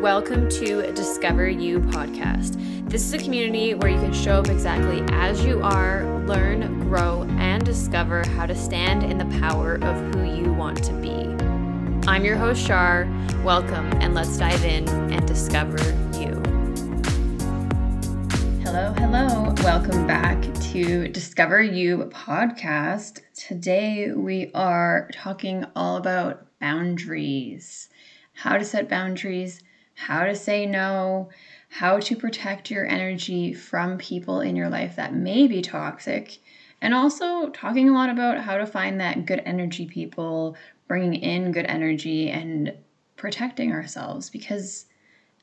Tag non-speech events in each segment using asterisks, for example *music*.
welcome to Discover You podcast. This is a community where you can show up exactly as you are, learn, grow, and discover how to stand in the power of who you want to be. I'm your host, Shar. Welcome, and let's dive in and discover you. Hello, hello. Welcome back to Discover You podcast. Today we are talking all about boundaries how to set boundaries, how to say no, how to protect your energy from people in your life that may be toxic, and also talking a lot about how to find that good energy people, bringing in good energy, and protecting ourselves because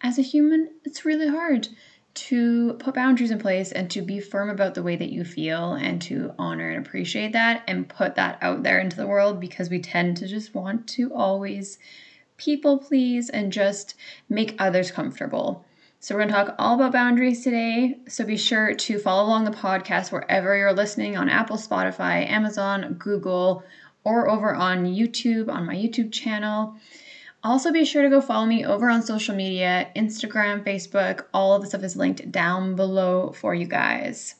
as a human, it's really hard to put boundaries in place and to be firm about the way that you feel and to honor and appreciate that and put that out there into the world because we tend to just want to always people please, and just make others comfortable. So, we're going to talk all about boundaries today. So, be sure to follow along the podcast wherever you're listening on Apple, Spotify, Amazon, Google, or over on YouTube on my YouTube channel. Also, be sure to go follow me over on social media Instagram, Facebook. All of the stuff is linked down below for you guys.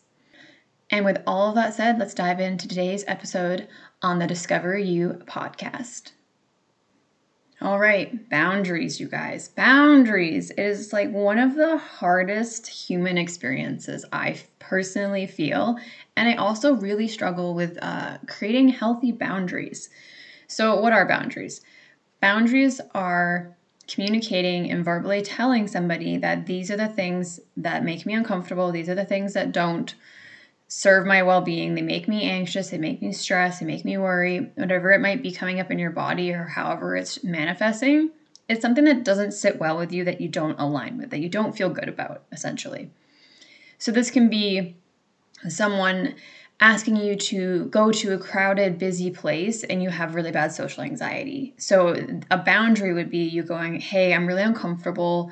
And with all of that said, let's dive into today's episode on the Discover You podcast. All right, boundaries, you guys. Boundaries is like one of the hardest human experiences I personally feel. And I also really struggle with uh, creating healthy boundaries. So, what are boundaries? Boundaries are communicating and verbally telling somebody that these are the things that make me uncomfortable, these are the things that don't serve my well being. They make me anxious, they make me stressed, they make me worry, whatever it might be coming up in your body or however it's manifesting. It's something that doesn't sit well with you, that you don't align with, that you don't feel good about, essentially. So, this can be someone asking you to go to a crowded, busy place and you have really bad social anxiety. So, a boundary would be you going, Hey, I'm really uncomfortable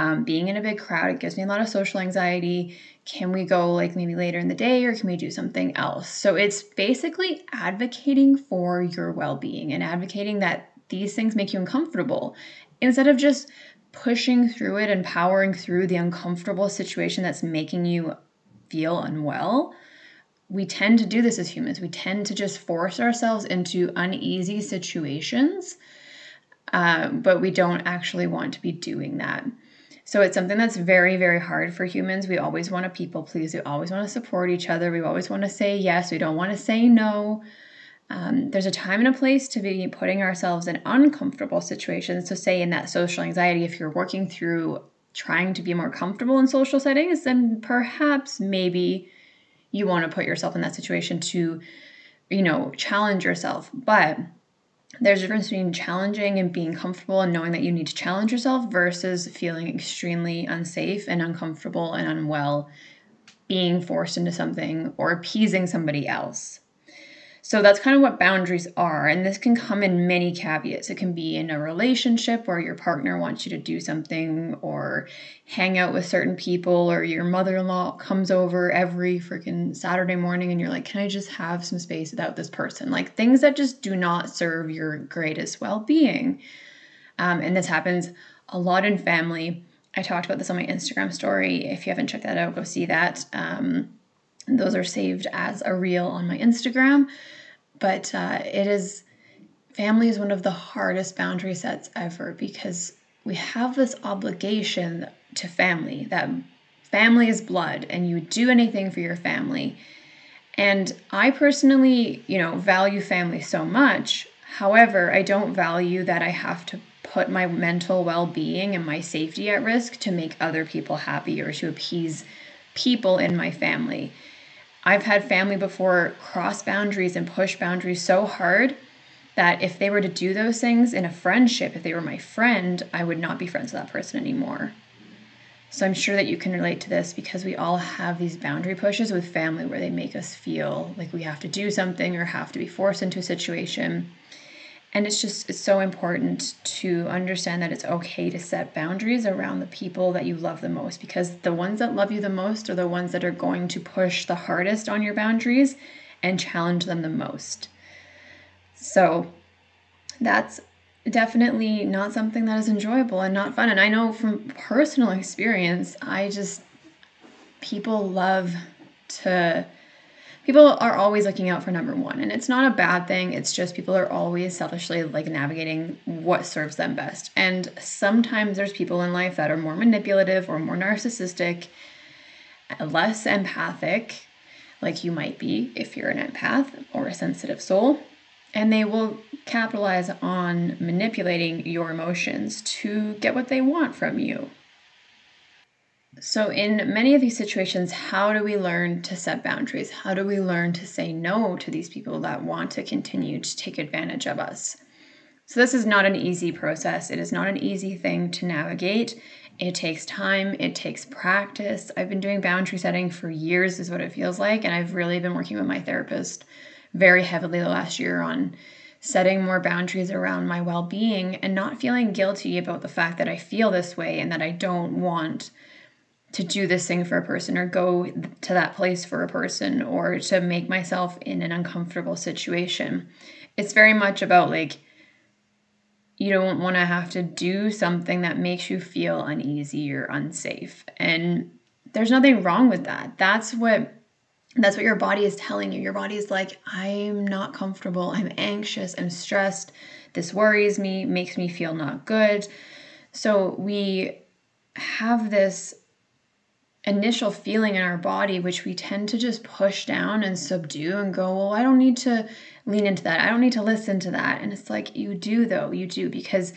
um, being in a big crowd. It gives me a lot of social anxiety can we go like maybe later in the day or can we do something else? So it's basically advocating for your well being and advocating that these things make you uncomfortable instead of just pushing through it and powering through the uncomfortable situation that's making you feel unwell. We tend to do this as humans. We tend to just force ourselves into uneasy situations, uh, but we don't actually want to be doing that. So it's something that's very, very hard for humans. We always want to people please. We always want to support each other. We always want to say yes. We don't want to say no. Um, there's a time and a place to be putting ourselves in uncomfortable situations. So, say in that social anxiety, if you're working through trying to be more comfortable in social settings, then perhaps maybe you want to put yourself in that situation to, you know, challenge yourself. But there's a difference between challenging and being comfortable and knowing that you need to challenge yourself versus feeling extremely unsafe and uncomfortable and unwell being forced into something or appeasing somebody else. So that's kind of what boundaries are. And this can come in many caveats. It can be in a relationship where your partner wants you to do something or hang out with certain people, or your mother in law comes over every freaking Saturday morning and you're like, can I just have some space without this person? Like things that just do not serve your greatest well being. Um, and this happens a lot in family. I talked about this on my Instagram story. If you haven't checked that out, go see that. Um, those are saved as a reel on my Instagram. But uh, it is, family is one of the hardest boundary sets ever because we have this obligation to family that family is blood and you would do anything for your family. And I personally, you know, value family so much. However, I don't value that I have to put my mental well being and my safety at risk to make other people happy or to appease people in my family. I've had family before cross boundaries and push boundaries so hard that if they were to do those things in a friendship, if they were my friend, I would not be friends with that person anymore. So I'm sure that you can relate to this because we all have these boundary pushes with family where they make us feel like we have to do something or have to be forced into a situation and it's just it's so important to understand that it's okay to set boundaries around the people that you love the most because the ones that love you the most are the ones that are going to push the hardest on your boundaries and challenge them the most so that's definitely not something that is enjoyable and not fun. And I know from personal experience, I just, people love to, people are always looking out for number one. And it's not a bad thing. It's just people are always selfishly like navigating what serves them best. And sometimes there's people in life that are more manipulative or more narcissistic, less empathic, like you might be if you're an empath or a sensitive soul and they will capitalize on manipulating your emotions to get what they want from you. So, in many of these situations, how do we learn to set boundaries? How do we learn to say no to these people that want to continue to take advantage of us? So, this is not an easy process. It is not an easy thing to navigate. It takes time, it takes practice. I've been doing boundary setting for years, is what it feels like. And I've really been working with my therapist very heavily the last year on setting more boundaries around my well being and not feeling guilty about the fact that I feel this way and that I don't want to do this thing for a person or go to that place for a person or to make myself in an uncomfortable situation. It's very much about like, you don't want to have to do something that makes you feel uneasy or unsafe. And there's nothing wrong with that. That's what that's what your body is telling you. Your body is like, I'm not comfortable. I'm anxious. I'm stressed. This worries me, makes me feel not good. So we have this initial feeling in our body, which we tend to just push down and subdue and go, Well, I don't need to lean into that. I don't need to listen to that. And it's like, You do, though. You do. Because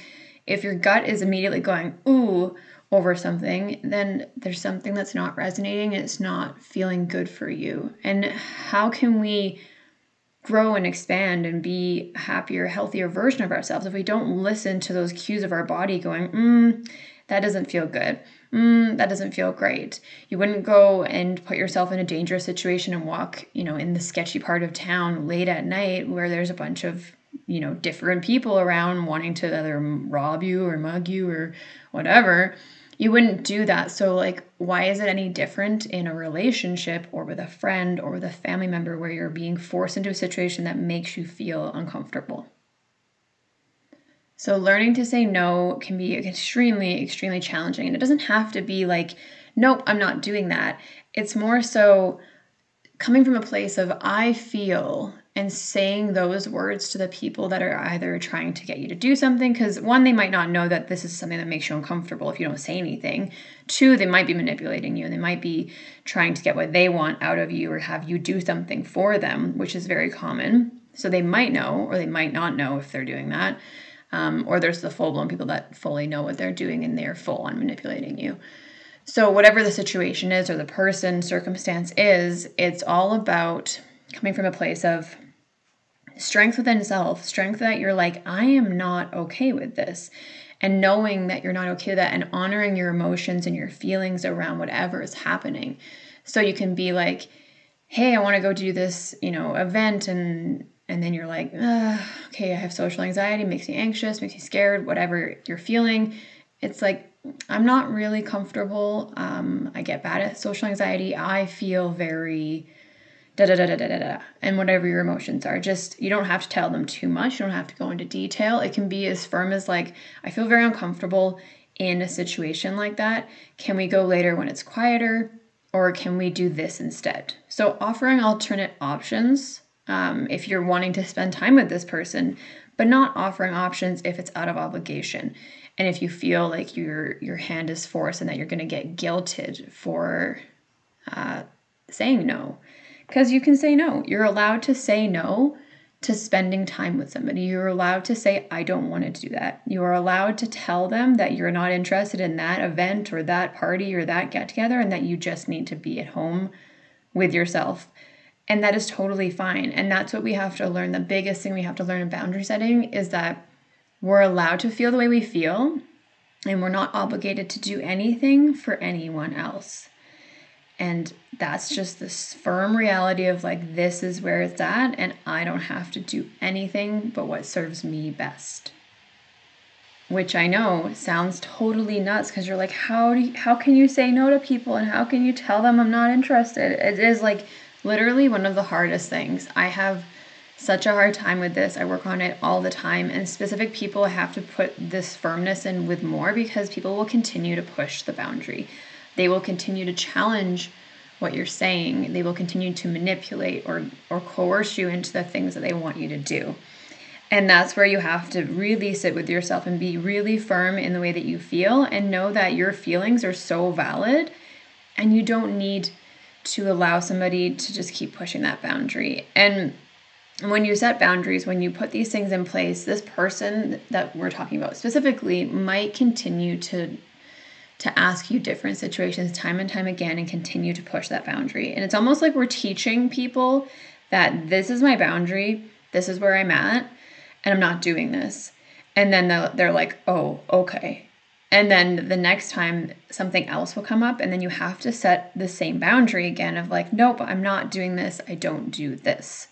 if your gut is immediately going, Ooh, over something, then there's something that's not resonating it's not feeling good for you. And how can we grow and expand and be a happier, healthier version of ourselves if we don't listen to those cues of our body going, mm, that doesn't feel good. Mm, that doesn't feel great. You wouldn't go and put yourself in a dangerous situation and walk, you know, in the sketchy part of town late at night where there's a bunch of, you know, different people around wanting to either rob you or mug you or whatever you wouldn't do that. So, like, why is it any different in a relationship or with a friend or with a family member where you're being forced into a situation that makes you feel uncomfortable? So, learning to say no can be extremely, extremely challenging. And it doesn't have to be like, nope, I'm not doing that. It's more so coming from a place of, I feel and saying those words to the people that are either trying to get you to do something because one they might not know that this is something that makes you uncomfortable if you don't say anything two they might be manipulating you and they might be trying to get what they want out of you or have you do something for them which is very common so they might know or they might not know if they're doing that um, or there's the full-blown people that fully know what they're doing and they're full on manipulating you so whatever the situation is or the person circumstance is it's all about coming from a place of strength within self, strength that you're like, I am not okay with this. And knowing that you're not okay with that and honoring your emotions and your feelings around whatever is happening. So you can be like, hey, I want to go do this, you know, event and and then you're like, okay, I have social anxiety, makes me anxious, makes me scared, whatever you're feeling. It's like I'm not really comfortable. Um, I get bad at social anxiety. I feel very da da da da da da and whatever your emotions are just you don't have to tell them too much you don't have to go into detail it can be as firm as like i feel very uncomfortable in a situation like that can we go later when it's quieter or can we do this instead so offering alternate options um, if you're wanting to spend time with this person but not offering options if it's out of obligation and if you feel like your your hand is forced and that you're going to get guilted for uh, saying no because you can say no. You're allowed to say no to spending time with somebody. You're allowed to say, I don't want to do that. You are allowed to tell them that you're not interested in that event or that party or that get together and that you just need to be at home with yourself. And that is totally fine. And that's what we have to learn. The biggest thing we have to learn in boundary setting is that we're allowed to feel the way we feel and we're not obligated to do anything for anyone else. And that's just this firm reality of like, this is where it's at, and I don't have to do anything but what serves me best. Which I know sounds totally nuts because you're like, how do you, how can you say no to people and how can you tell them I'm not interested? It is like literally one of the hardest things. I have such a hard time with this. I work on it all the time, and specific people have to put this firmness in with more because people will continue to push the boundary. They will continue to challenge what you're saying. They will continue to manipulate or or coerce you into the things that they want you to do. And that's where you have to really sit with yourself and be really firm in the way that you feel and know that your feelings are so valid and you don't need to allow somebody to just keep pushing that boundary. And when you set boundaries, when you put these things in place, this person that we're talking about specifically might continue to to ask you different situations time and time again and continue to push that boundary. And it's almost like we're teaching people that this is my boundary, this is where I'm at, and I'm not doing this. And then they're like, oh, okay. And then the next time something else will come up, and then you have to set the same boundary again of like, nope, I'm not doing this. I don't do this.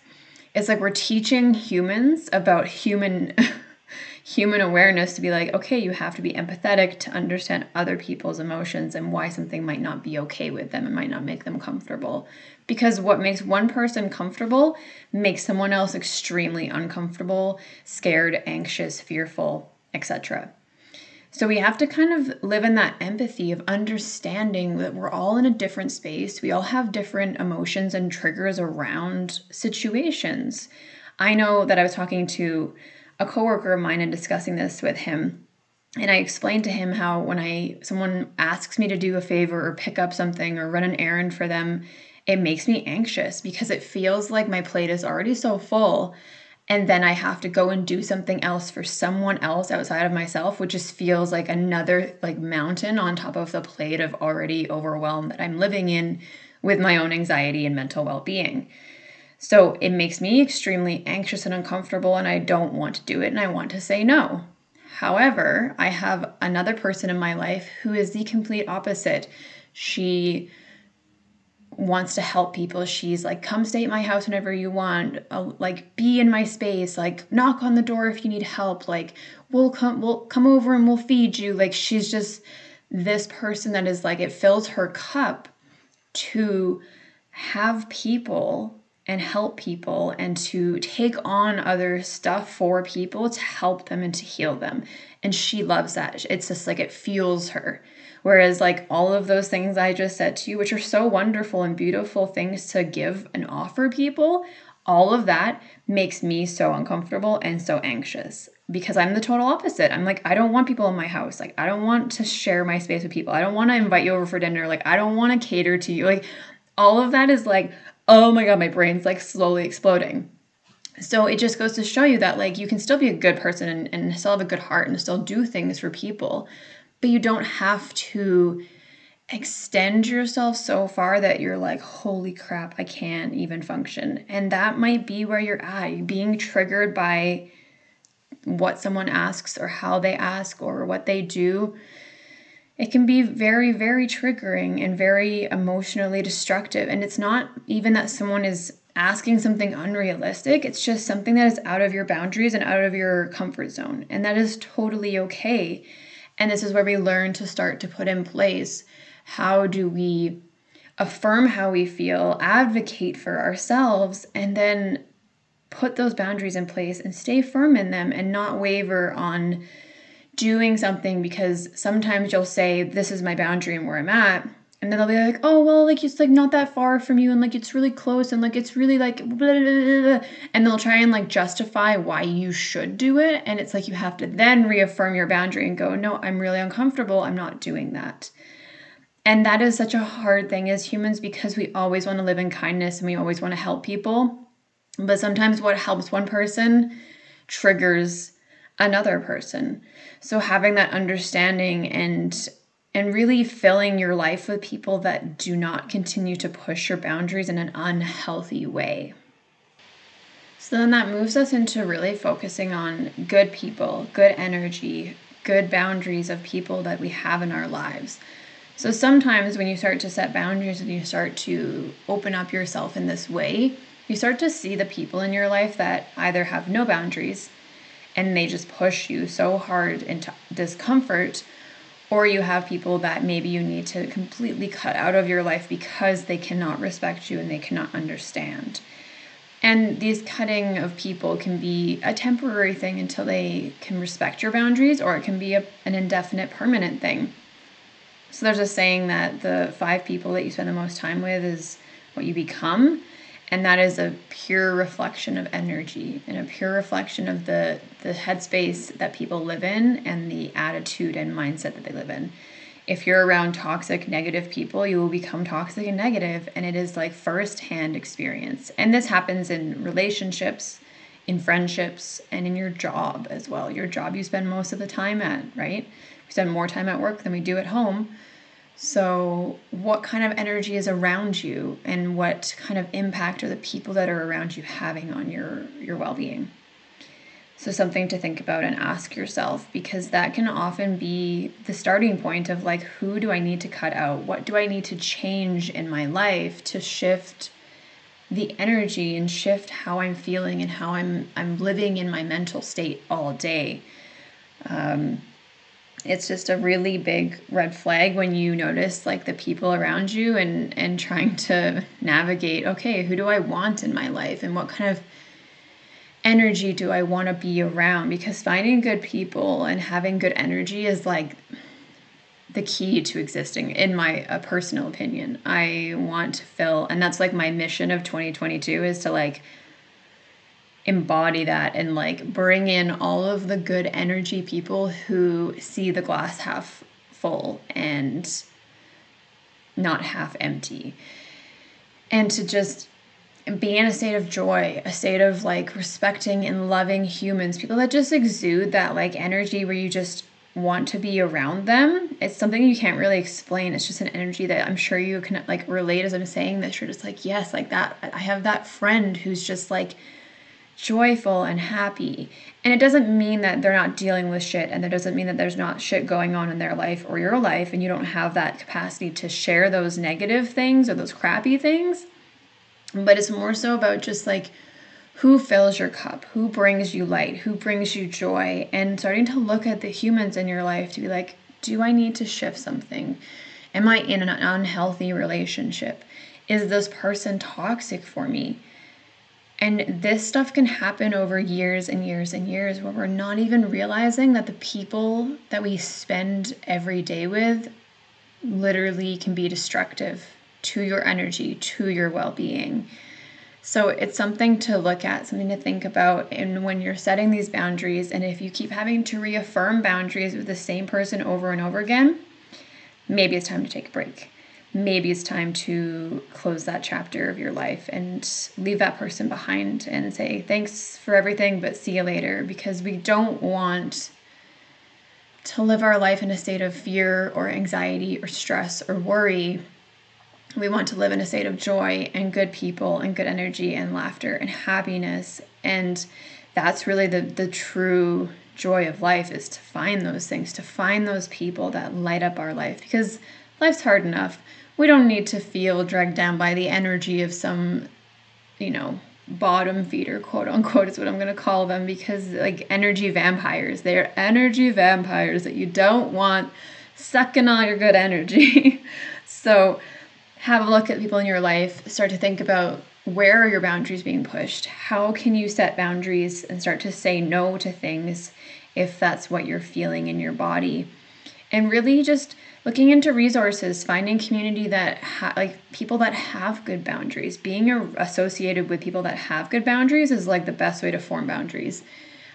It's like we're teaching humans about human *laughs* human awareness to be like, okay, you have to be empathetic to understand other people's emotions and why something might not be okay with them. It might not make them comfortable. Because what makes one person comfortable makes someone else extremely uncomfortable, scared, anxious, fearful, etc. So we have to kind of live in that empathy of understanding that we're all in a different space. We all have different emotions and triggers around situations. I know that I was talking to a coworker of mine and discussing this with him. And I explained to him how when I someone asks me to do a favor or pick up something or run an errand for them, it makes me anxious because it feels like my plate is already so full and then I have to go and do something else for someone else outside of myself, which just feels like another like mountain on top of the plate of already overwhelm that I'm living in with my own anxiety and mental well-being. So it makes me extremely anxious and uncomfortable and I don't want to do it and I want to say no. However, I have another person in my life who is the complete opposite. She wants to help people. She's like, come stay at my house whenever you want. I'll, like, be in my space. Like, knock on the door if you need help. Like, we'll come, we'll come over and we'll feed you. Like, she's just this person that is like, it fills her cup to have people and help people and to take on other stuff for people to help them and to heal them. And she loves that. It's just like it fuels her. Whereas, like all of those things I just said to you, which are so wonderful and beautiful things to give and offer people, all of that makes me so uncomfortable and so anxious because I'm the total opposite. I'm like, I don't want people in my house. Like, I don't want to share my space with people. I don't want to invite you over for dinner. Like, I don't want to cater to you. Like, all of that is like, oh my God, my brain's like slowly exploding. So it just goes to show you that, like, you can still be a good person and, and still have a good heart and still do things for people but you don't have to extend yourself so far that you're like, holy crap, I can't even function. And that might be where you're at, being triggered by what someone asks or how they ask or what they do. It can be very, very triggering and very emotionally destructive. And it's not even that someone is asking something unrealistic, it's just something that is out of your boundaries and out of your comfort zone. And that is totally okay. And this is where we learn to start to put in place how do we affirm how we feel, advocate for ourselves, and then put those boundaries in place and stay firm in them and not waver on doing something because sometimes you'll say, This is my boundary and where I'm at and then they'll be like, oh well, like it's like not that far from you, and like it's really close, and like it's really like, blah, blah, blah, and they'll try and like justify why you should do it, and it's like you have to then reaffirm your boundary and go, no, I'm really uncomfortable, I'm not doing that. And that is such a hard thing as humans because we always want to live in kindness and we always want to help people. But sometimes what helps one person triggers another person. So having that understanding and and really filling your life with people that do not continue to push your boundaries in an unhealthy way. So then that moves us into really focusing on good people, good energy, good boundaries of people that we have in our lives. So sometimes when you start to set boundaries and you start to open up yourself in this way, you start to see the people in your life that either have no boundaries and they just push you so hard into discomfort or you have people that maybe you need to completely cut out of your life because they cannot respect you and they cannot understand. And these cutting of people can be a temporary thing until they can respect your boundaries, or it can be a, an indefinite, permanent thing. So there's a saying that the five people that you spend the most time with is what you become. And that is a pure reflection of energy and a pure reflection of the, the headspace that people live in and the attitude and mindset that they live in if you're around toxic, negative people, you will become toxic and negative, and it is like first-hand experience. And this happens in relationships, in friendships, and in your job as well. Your job you spend most of the time at, right? We spend more time at work than we do at home. So, what kind of energy is around you, and what kind of impact are the people that are around you having on your your well-being? So, something to think about and ask yourself because that can often be the starting point of like, who do I need to cut out? What do I need to change in my life to shift the energy and shift how I'm feeling and how I'm I'm living in my mental state all day? Um, it's just a really big red flag when you notice like the people around you and and trying to navigate okay who do i want in my life and what kind of energy do I want to be around? Because finding good people and having good energy is like the key to existing in my uh, personal opinion. I want to fill and that's like my mission of 2022 is to like embody that and like bring in all of the good energy people who see the glass half full and not half empty. And to just be in a state of joy, a state of like respecting and loving humans, people that just exude that like energy where you just want to be around them. It's something you can't really explain. It's just an energy that I'm sure you can like relate as I'm saying this. You're just like, yes, like that. I have that friend who's just like joyful and happy. And it doesn't mean that they're not dealing with shit and it doesn't mean that there's not shit going on in their life or your life and you don't have that capacity to share those negative things or those crappy things but it's more so about just like who fills your cup, who brings you light, who brings you joy, and starting to look at the humans in your life to be like, do I need to shift something? Am I in an unhealthy relationship? Is this person toxic for me? And this stuff can happen over years and years and years where we're not even realizing that the people that we spend every day with literally can be destructive to your energy, to your well being. So it's something to look at, something to think about. And when you're setting these boundaries, and if you keep having to reaffirm boundaries with the same person over and over again, maybe it's time to take a break. Maybe it's time to close that chapter of your life and leave that person behind and say, thanks for everything, but see you later. Because we don't want to live our life in a state of fear or anxiety or stress or worry. We want to live in a state of joy and good people and good energy and laughter and happiness. And that's really the the true joy of life is to find those things to find those people that light up our life. Because life's hard enough we don't need to feel dragged down by the energy of some you know bottom feeder quote unquote is what i'm going to call them because like energy vampires they're energy vampires that you don't want sucking all your good energy *laughs* so have a look at people in your life, start to think about where are your boundaries being pushed? How can you set boundaries and start to say no to things if that's what you're feeling in your body? And really just looking into resources, finding community that ha- like people that have good boundaries. Being a- associated with people that have good boundaries is like the best way to form boundaries.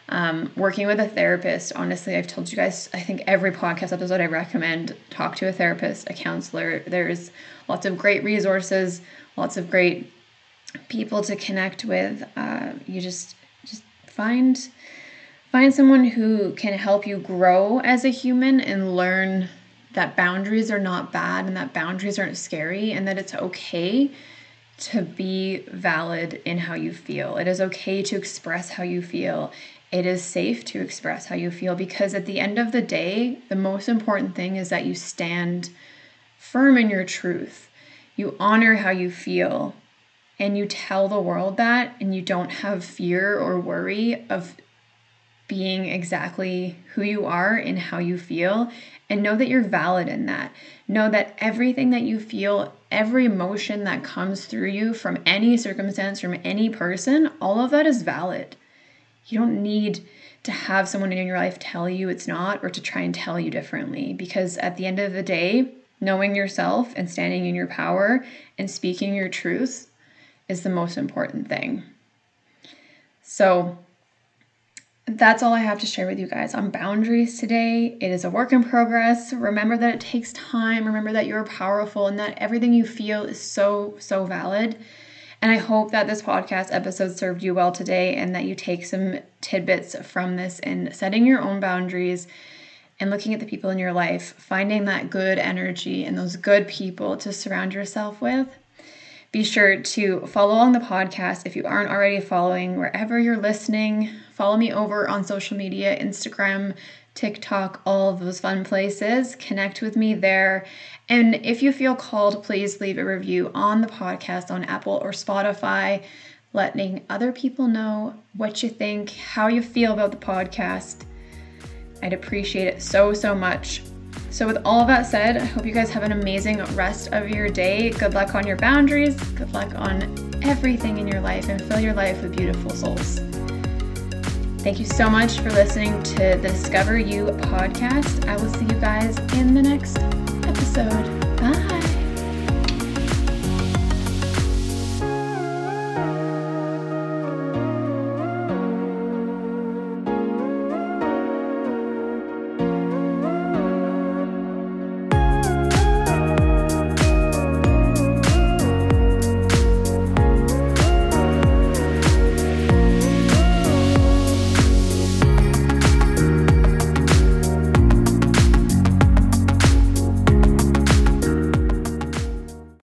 Um, working with a therapist, honestly, I've told you guys, I think every podcast episode I recommend talk to a therapist, a counselor. There's lots of great resources, lots of great people to connect with. Uh, you just just find find someone who can help you grow as a human and learn that boundaries are not bad and that boundaries aren't scary and that it's okay to be valid in how you feel. It is okay to express how you feel. It is safe to express how you feel because at the end of the day, the most important thing is that you stand firm in your truth. You honor how you feel and you tell the world that, and you don't have fear or worry of being exactly who you are and how you feel and know that you're valid in that. Know that everything that you feel, every emotion that comes through you from any circumstance, from any person, all of that is valid. You don't need to have someone in your life tell you it's not or to try and tell you differently because at the end of the day, knowing yourself and standing in your power and speaking your truth is the most important thing. So, that's all I have to share with you guys on boundaries today. It is a work in progress. Remember that it takes time. Remember that you're powerful and that everything you feel is so, so valid. And I hope that this podcast episode served you well today and that you take some tidbits from this in setting your own boundaries and looking at the people in your life, finding that good energy and those good people to surround yourself with. Be sure to follow along the podcast if you aren't already following wherever you're listening. Follow me over on social media Instagram, TikTok, all those fun places. Connect with me there. And if you feel called, please leave a review on the podcast on Apple or Spotify, letting other people know what you think, how you feel about the podcast. I'd appreciate it so, so much. So, with all of that said, I hope you guys have an amazing rest of your day. Good luck on your boundaries, good luck on everything in your life, and fill your life with beautiful souls. Thank you so much for listening to the Discover You podcast. I will see you guys in the next episode. Bye.